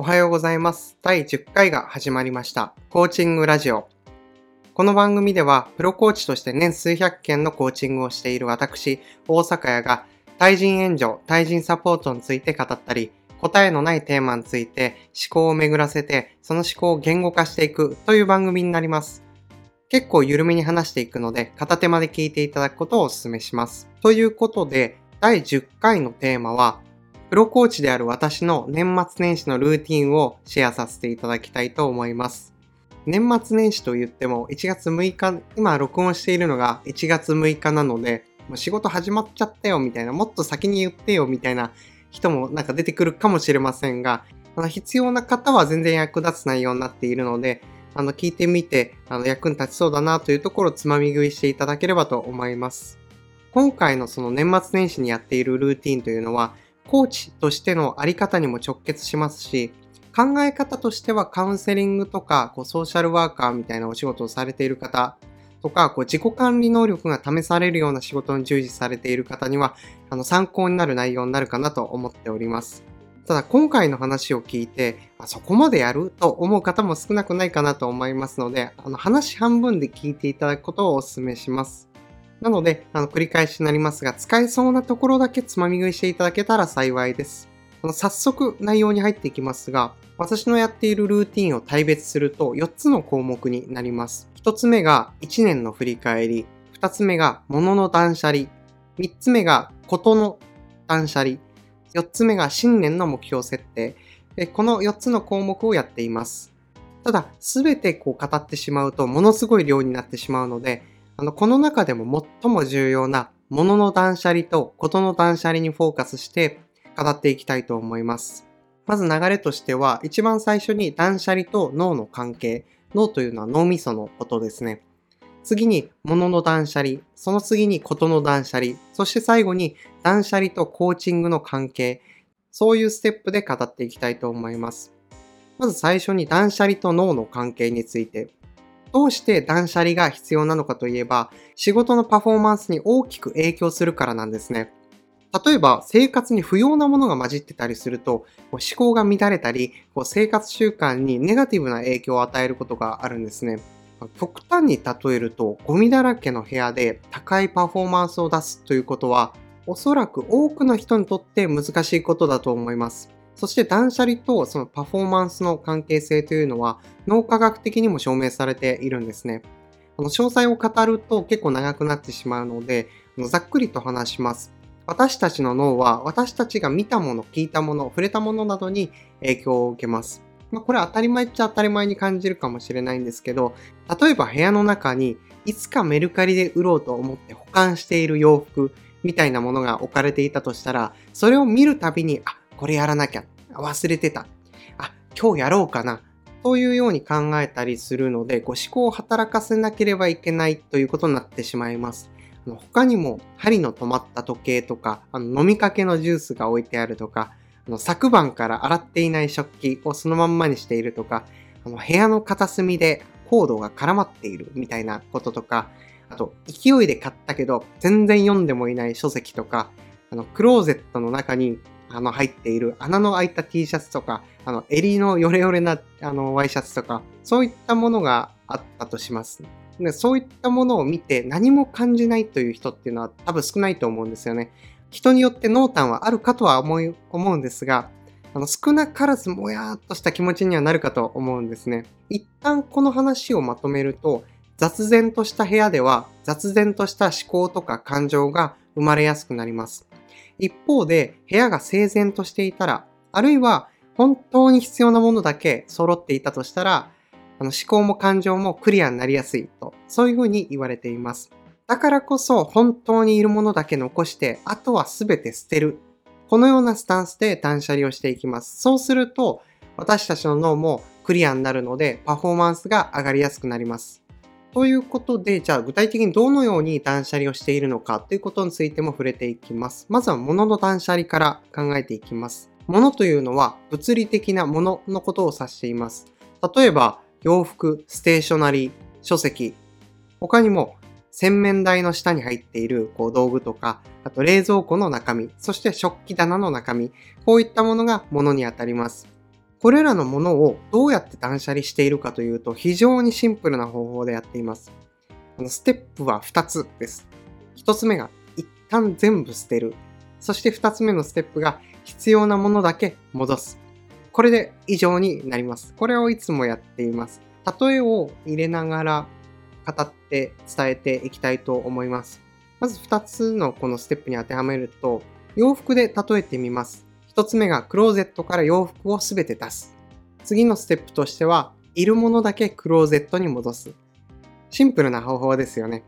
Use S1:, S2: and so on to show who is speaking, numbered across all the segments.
S1: おはようございます。第10回が始まりました。コーチングラジオ。この番組では、プロコーチとして年数百件のコーチングをしている私、大阪屋が、対人援助、対人サポートについて語ったり、答えのないテーマについて思考を巡らせて、その思考を言語化していくという番組になります。結構緩めに話していくので、片手まで聞いていただくことをお勧めします。ということで、第10回のテーマは、プロコーチである私の年末年始のルーティンをシェアさせていただきたいと思います。年末年始と言っても1月6日、今録音しているのが1月6日なので、仕事始まっちゃったよみたいな、もっと先に言ってよみたいな人もなんか出てくるかもしれませんが、あの必要な方は全然役立つ内容になっているので、あの聞いてみてあの役に立ちそうだなというところをつまみ食いしていただければと思います。今回のその年末年始にやっているルーティンというのは、コーチとしてのあり方にも直結しますし、考え方としてはカウンセリングとかこうソーシャルワーカーみたいなお仕事をされている方とかこう自己管理能力が試されるような仕事に従事されている方にはあの参考になる内容になるかなと思っております。ただ今回の話を聞いてあそこまでやると思う方も少なくないかなと思いますのであの話半分で聞いていただくことをお勧めします。なので、あの繰り返しになりますが、使えそうなところだけつまみ食いしていただけたら幸いです。あの早速内容に入っていきますが、私のやっているルーティンを大別すると4つの項目になります。1つ目が1年の振り返り、2つ目が物の断捨離、3つ目がことの断捨離、4つ目が新年の目標設定、この4つの項目をやっています。ただ、すべてこう語ってしまうとものすごい量になってしまうので、あの、この中でも最も重要な物の断捨離とことの断捨離にフォーカスして語っていきたいと思います。まず流れとしては、一番最初に断捨離と脳の関係。脳というのは脳みそのことですね。次に物の断捨離。その次にことの断捨離。そして最後に断捨離とコーチングの関係。そういうステップで語っていきたいと思います。まず最初に断捨離と脳の関係について。どうして断捨離が必要なのかといえば、仕事のパフォーマンスに大きく影響するからなんですね。例えば、生活に不要なものが混じってたりすると、思考が乱れたり、生活習慣にネガティブな影響を与えることがあるんですね。極端に例えると、ゴミだらけの部屋で高いパフォーマンスを出すということは、おそらく多くの人にとって難しいことだと思います。そして断捨離とそのパフォーマンスの関係性というのは脳科学的にも証明されているんですね。あの詳細を語ると結構長くなってしまうので、あのざっくりと話します。私たちの脳は私たちが見たもの、聞いたもの、触れたものなどに影響を受けます。まあ、これは当たり前っちゃ当たり前に感じるかもしれないんですけど、例えば部屋の中にいつかメルカリで売ろうと思って保管している洋服みたいなものが置かれていたとしたら、それを見るたびに、あ、これやらなきゃ。忘れてた。あ、今日やろうかな。というように考えたりするので、ご思考を働かせなければいけないということになってしまいます。あの他にも、針の止まった時計とか、あの飲みかけのジュースが置いてあるとか、あの昨晩から洗っていない食器をそのまんまにしているとか、あの部屋の片隅でコードが絡まっているみたいなこととか、あと、勢いで買ったけど、全然読んでもいない書籍とか、あの、クローゼットの中にあの、入っている穴の開いた T シャツとか、あの、襟のヨレヨレな、あの、ワイシャツとか、そういったものがあったとします。でそういったものを見て何も感じないという人っていうのは多分少ないと思うんですよね。人によって濃淡はあるかとは思い、思うんですが、あの、少なからずもやーっとした気持ちにはなるかと思うんですね。一旦この話をまとめると、雑然とした部屋では雑然とした思考とか感情が生まれやすくなります。一方で部屋が整然としていたら、あるいは本当に必要なものだけ揃っていたとしたら、あの思考も感情もクリアになりやすいと、そういうふうに言われています。だからこそ本当にいるものだけ残して、あとは全て捨てる。このようなスタンスで断捨離をしていきます。そうすると、私たちの脳もクリアになるので、パフォーマンスが上がりやすくなります。ということで、じゃあ具体的にどのように断捨離をしているのかということについても触れていきます。まずは物の断捨離から考えていきます。物というのは物理的なもののことを指しています。例えば、洋服、ステーショナリー、書籍、他にも洗面台の下に入っているこう道具とか、あと冷蔵庫の中身、そして食器棚の中身、こういったものが物にあたります。これらのものをどうやって断捨離しているかというと非常にシンプルな方法でやっています。ステップは2つです。1つ目が一旦全部捨てる。そして2つ目のステップが必要なものだけ戻す。これで以上になります。これをいつもやっています。例えを入れながら語って伝えていきたいと思います。まず2つのこのステップに当てはめると、洋服で例えてみます。1つ目がクローゼットから洋服をすべて出す。次のステップとしては、いるものだけクローゼットに戻す。シンプルな方法ですよね。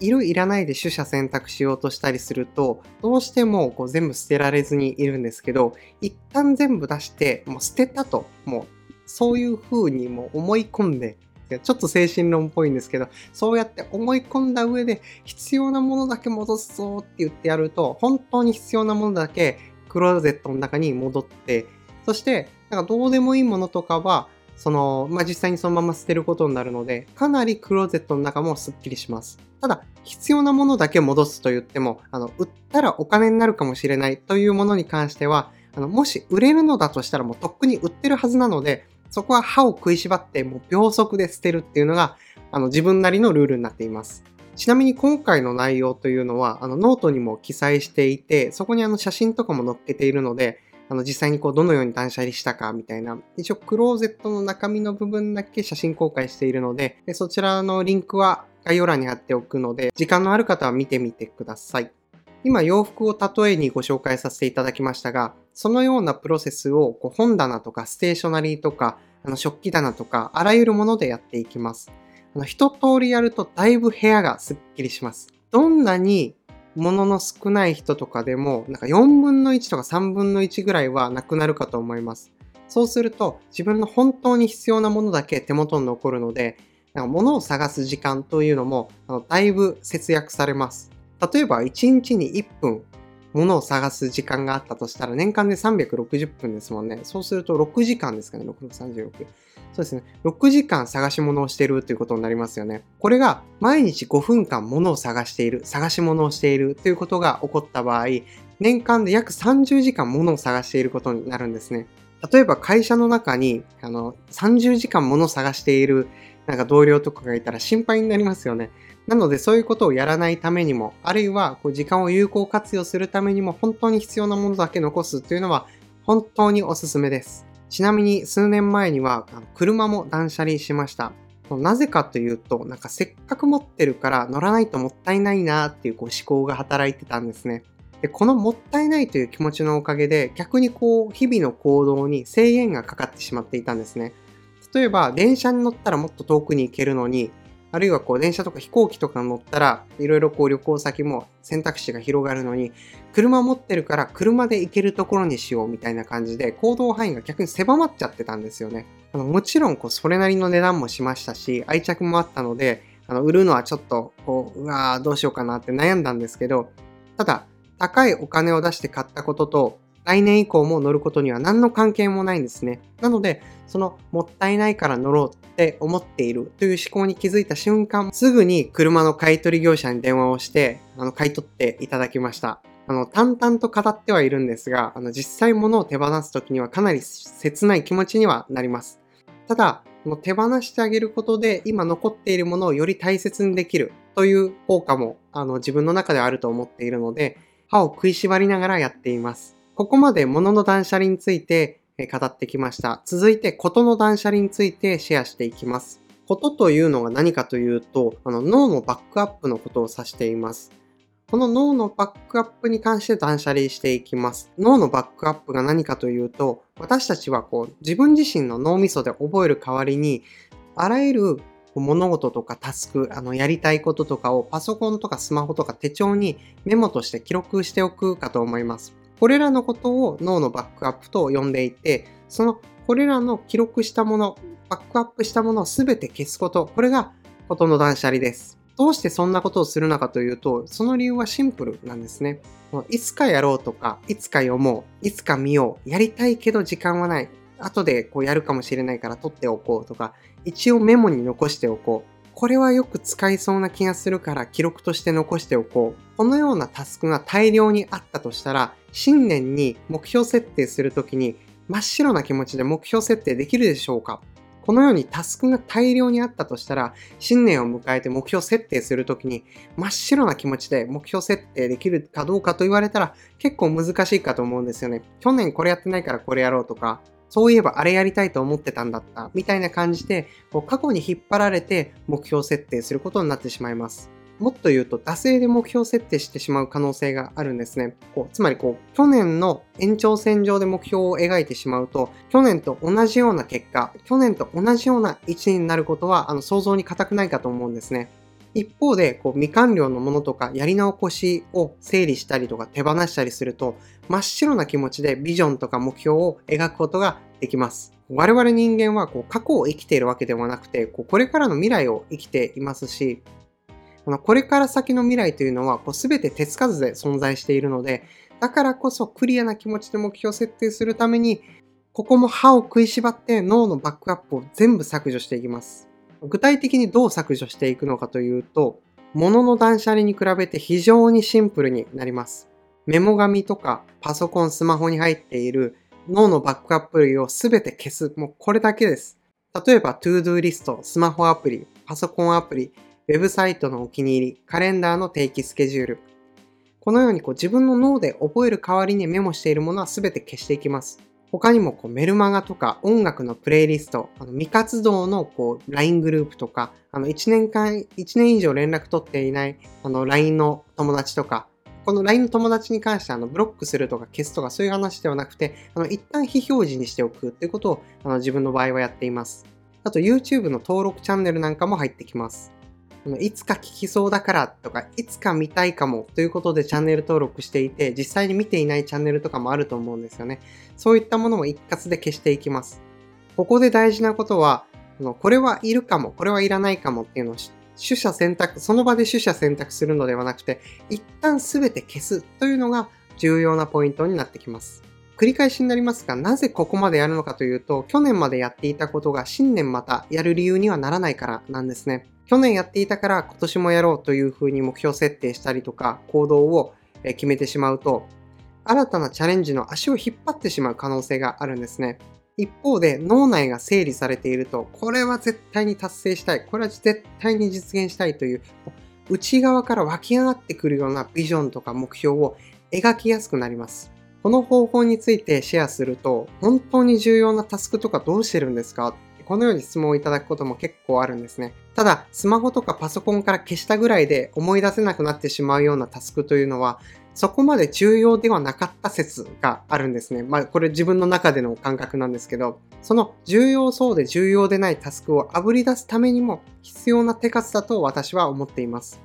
S1: いるいらないで取捨選択しようとしたりすると、どうしてもこう全部捨てられずにいるんですけど、一旦全部出して、もう捨てたと、もうそういう風にも思い込んで、ちょっと精神論っぽいんですけど、そうやって思い込んだ上で必要なものだけ戻すぞって言ってやると、本当に必要なものだけクローゼットの中に戻って、そして、なんかどうでもいいものとかは、その、まあ、実際にそのまま捨てることになるので、かなりクローゼットの中もスッキリします。ただ、必要なものだけ戻すと言っても、あの、売ったらお金になるかもしれないというものに関しては、あの、もし売れるのだとしたらもうとっくに売ってるはずなので、そこは歯を食いしばってもう秒速で捨てるっていうのが、あの、自分なりのルールになっています。ちなみに今回の内容というのは、あのノートにも記載していて、そこにあの写真とかも載っけているので、あの実際にこうどのように断捨離したかみたいな、一応クローゼットの中身の部分だけ写真公開しているので、でそちらのリンクは概要欄に貼っておくので、時間のある方は見てみてください。今洋服を例えにご紹介させていただきましたが、そのようなプロセスをこう本棚とかステーショナリーとか、あの食器棚とか、あらゆるものでやっていきます。あの一通りやるとだいぶ部屋がスッキリします。どんなに物の少ない人とかでも、なんか4分の1とか3分の1ぐらいはなくなるかと思います。そうすると自分の本当に必要なものだけ手元に残るので、なんか物を探す時間というのもあのだいぶ節約されます。例えば1日に1分物を探す時間があったとしたら年間で360分ですもんね。そうすると6時間ですかね。6、36。そうですね。6時間探し物をしているということになりますよね。これが毎日5分間物を探している、探し物をしているということが起こった場合、年間で約30時間物を探していることになるんですね。例えば会社の中にあの30時間物を探しているなんか同僚とかがいたら心配になりますよね。なのでそういうことをやらないためにも、あるいはこう時間を有効活用するためにも本当に必要なものだけ残すというのは本当におすすめです。ちなみに数年前には車も断捨離しました。なぜかというと、なんかせっかく持ってるから乗らないともったいないなっていうこう思考が働いてたんですね。で、このもったいないという気持ちのおかげで逆にこう日々の行動に制限がかかってしまっていたんですね。例えば電車に乗ったらもっと遠くに行けるのに、あるいはこう電車とか飛行機とか乗ったらいろいろこう旅行先も選択肢が広がるのに車持ってるから車で行けるところにしようみたいな感じで行動範囲が逆に狭まっちゃってたんですよね。あのもちろんこうそれなりの値段もしましたし愛着もあったのであの売るのはちょっとこううわーどうしようかなって悩んだんですけどただ高いお金を出して買ったことと来年以降も乗ることには何の関係もないんですね。なので、そのもったいないから乗ろうって思っているという思考に気づいた瞬間、すぐに車の買い取り業者に電話をして、あの、買い取っていただきました。あの、淡々と語ってはいるんですが、あの、実際物を手放す時にはかなり切ない気持ちにはなります。ただ、もう手放してあげることで今残っているものをより大切にできるという効果もあの自分の中ではあると思っているので、歯を食いしばりながらやっています。ここまで物の断捨離について語ってきました。続いて、ことの断捨離についてシェアしていきます。ことというのが何かというと、あの脳のバックアップのことを指しています。この脳のバックアップに関して断捨離していきます。脳のバックアップが何かというと、私たちはこう自分自身の脳みそで覚える代わりに、あらゆる物事とかタスク、あのやりたいこととかをパソコンとかスマホとか手帳にメモとして記録しておくかと思います。これらのことを脳のバックアップと呼んでいて、そのこれらの記録したもの、バックアップしたものを全て消すこと、これがことの断捨離です。どうしてそんなことをするのかというと、その理由はシンプルなんですね。いつかやろうとか、いつか読もう、いつか見よう、やりたいけど時間はない。後でこうやるかもしれないから取っておこうとか、一応メモに残しておこう。これはよく使いそうな気がするから記録として残しておこう。このようなタスクが大量にあったとしたら、新年に目標設定するときに真っ白な気持ちで目標設定できるでしょうか？このようにタスクが大量にあったとしたら、新年を迎えて目標設定するときに、真っ白な気持ちで目標設定できるかどうかと言われたら、結構難しいかと思うんですよね。去年これやってないからこれやろうとか、そういえばあれやりたいと思ってたんだった、みたいな感じで、こう過去に引っ張られて目標設定することになってしまいます。もっと言うと、惰性で目標設定してしまう可能性があるんですね。こうつまりこう、去年の延長線上で目標を描いてしまうと、去年と同じような結果、去年と同じような位置になることは、あの、想像に難くないかと思うんですね。一方で、こう、未完了のものとか、やり直しを整理したりとか手放したりすると、真っ白な気持ちでビジョンとか目標を描くことができます。我々人間はこう過去を生きているわけではなくて、こうこれからの未来を生きていますし、これから先の未来というのはこう全て手つかずで存在しているので、だからこそクリアな気持ちで目標設定するために、ここも歯を食いしばって脳のバックアップを全部削除していきます。具体的にどう削除していくのかというと、物の断捨離に比べて非常にシンプルになります。メモ紙とかパソコン、スマホに入っている脳のバックアップ類を全て消す。もうこれだけです。例えば、 to-do リスト、スマホアプリ、パソコンアプリ、ウェブサイトのお気に入り、カレンダーの定期スケジュール。このようにこう自分の脳で覚える代わりにメモしているものは全て消していきます。他にもこうメルマガとか音楽のプレイリスト、あの未活動のこう LINE グループとか、あの1年間、1年以上連絡取っていないあの LINE の友達とか、この LINE の友達に関してあのブロックするとか消すとかそういう話ではなくて、あの一旦非表示にしておくということをあの自分の場合はやっています。あと YouTube の登録チャンネルなんかも入ってきます。いつか聞きそうだからとか、いつか見たいかもということでチャンネル登録していて、実際に見ていないチャンネルとかもあると思うんですよね。そういったものも一括で消していきます。ここで大事なことは、これはいるかも、これはいらないかもっていうのを取捨選択、その場で取捨選択するのではなくて、一旦すべて消すというのが重要なポイントになってきます。繰り返しになりますが、なぜここまでやるのかというと、去年までやっていたことが新年またやる理由にはならないからなんですね。去年やっていたから今年もやろうというふうに目標設定したりとか行動を決めてしまうと、新たなチャレンジの足を引っ張ってしまう可能性があるんですね。一方で脳内が整理されていると、これは絶対に達成したい、これは絶対に実現したいという、内側から湧き上がってくるようなビジョンとか目標を描きやすくなります。この方法についてシェアすると、本当に重要なタスクとかどうしてるんですか？このように質問をいただくことも結構あるんですね。ただ、スマホとかパソコンから消したぐらいで思い出せなくなってしまうようなタスクというのは、そこまで重要ではなかった説があるんですね。まあ、これ自分の中での感覚なんですけど、その重要そうで重要でないタスクをあぶり出すためにも必要な手数だと私は思っています。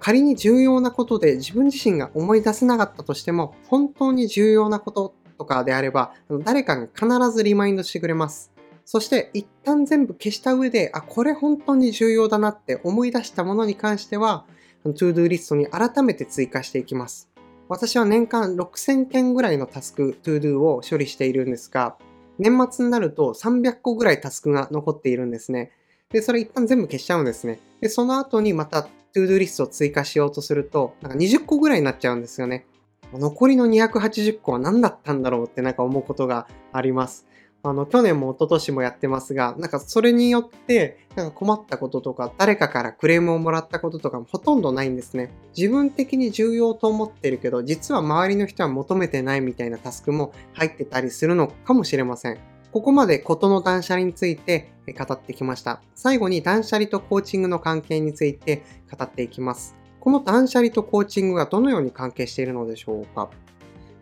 S1: 仮に重要なことで自分自身が思い出せなかったとしても、本当に重要なこととかであれば、誰かが必ずリマインドしてくれます。そして一旦全部消した上で、あ、これ本当に重要だなって思い出したものに関しては、ToDo リストに改めて追加していきます。私は年間6000件ぐらいのタスク ToDo を処理しているんですが、年末になると300個ぐらいタスクが残っているんですね。で、それ一旦全部消しちゃうんですね。で、その後にまた ToDo リストを追加しようとすると、なんか20個ぐらいになっちゃうんですよね。残りの280個は何だったんだろうってなんか思うことがあります。あの、去年も一昨年もやってますが、なんかそれによって、なんか困ったこととか、誰かからクレームをもらったこととかもほとんどないんですね。自分的に重要と思ってるけど、実は周りの人は求めてないみたいなタスクも入ってたりするのかもしれません。ここまでことの断捨離について語ってきました。最後に断捨離とコーチングの関係について語っていきます。この断捨離とコーチングがどのように関係しているのでしょうか？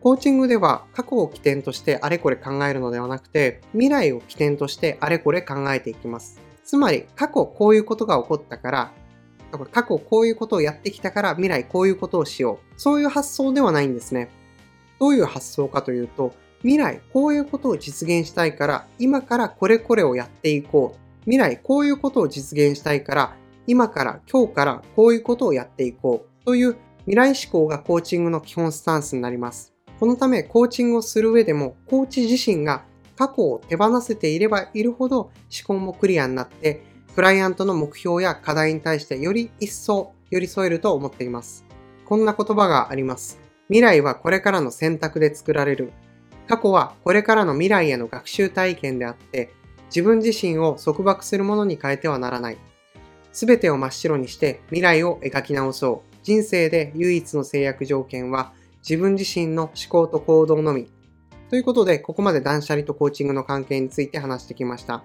S1: コーチングでは過去を起点としてあれこれ考えるのではなくて、未来を起点としてあれこれ考えていきます。つまり、過去こういうことが起こったから、過去こういうことをやってきたから未来こういうことをしよう。そういう発想ではないんですね。どういう発想かというと、未来こういうことを実現したいから、今からこれこれをやっていこう。未来こういうことを実現したいから、今から今日からこういうことをやっていこう。という未来思考がコーチングの基本スタンスになります。このため、コーチングをする上でも、コーチ自身が過去を手放せていればいるほど思考もクリアになって、クライアントの目標や課題に対してより一層寄り添えると思っています。こんな言葉があります。未来はこれからの選択で作られる。過去はこれからの未来への学習体験であって、自分自身を束縛するものに変えてはならない。すべてを真っ白にして未来を描き直そう。人生で唯一の制約条件は自分自身の思考と行動のみ。ということで、ここまで断捨離とコーチングの関係について話してきました。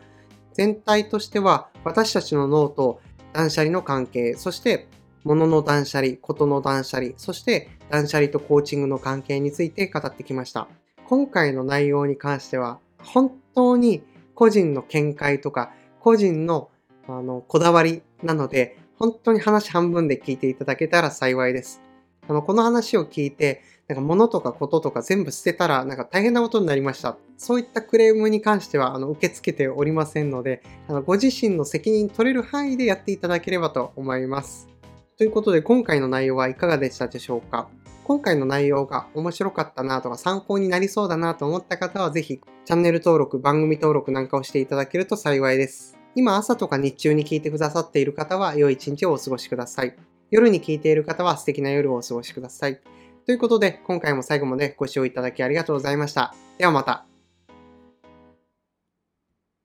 S1: 全体としては、私たちの脳と断捨離の関係、そして物の断捨離、ことの断捨離、そして断捨離とコーチングの関係について語ってきました。今回の内容に関しては、本当に個人の見解とか、個人のあのこだわりなので、本当に話半分で聞いていただけたら幸いです。あの、この話を聞いて、なんか物とかこととか全部捨てたらなんか大変なことになりました。そういったクレームに関してはあの受け付けておりませんので、あのご自身の責任取れる範囲でやっていただければと思います。ということで今回の内容はいかがでしたでしょうか？今回の内容が面白かったなとか参考になりそうだなと思った方はぜひチャンネル登録、番組登録なんかをしていただけると幸いです。今朝とか日中に聞いてくださっている方は良い一日をお過ごしください。夜に聞いている方は素敵な夜をお過ごしください。ということで、今回も最後までご視聴いただきありがとうございました。ではまた。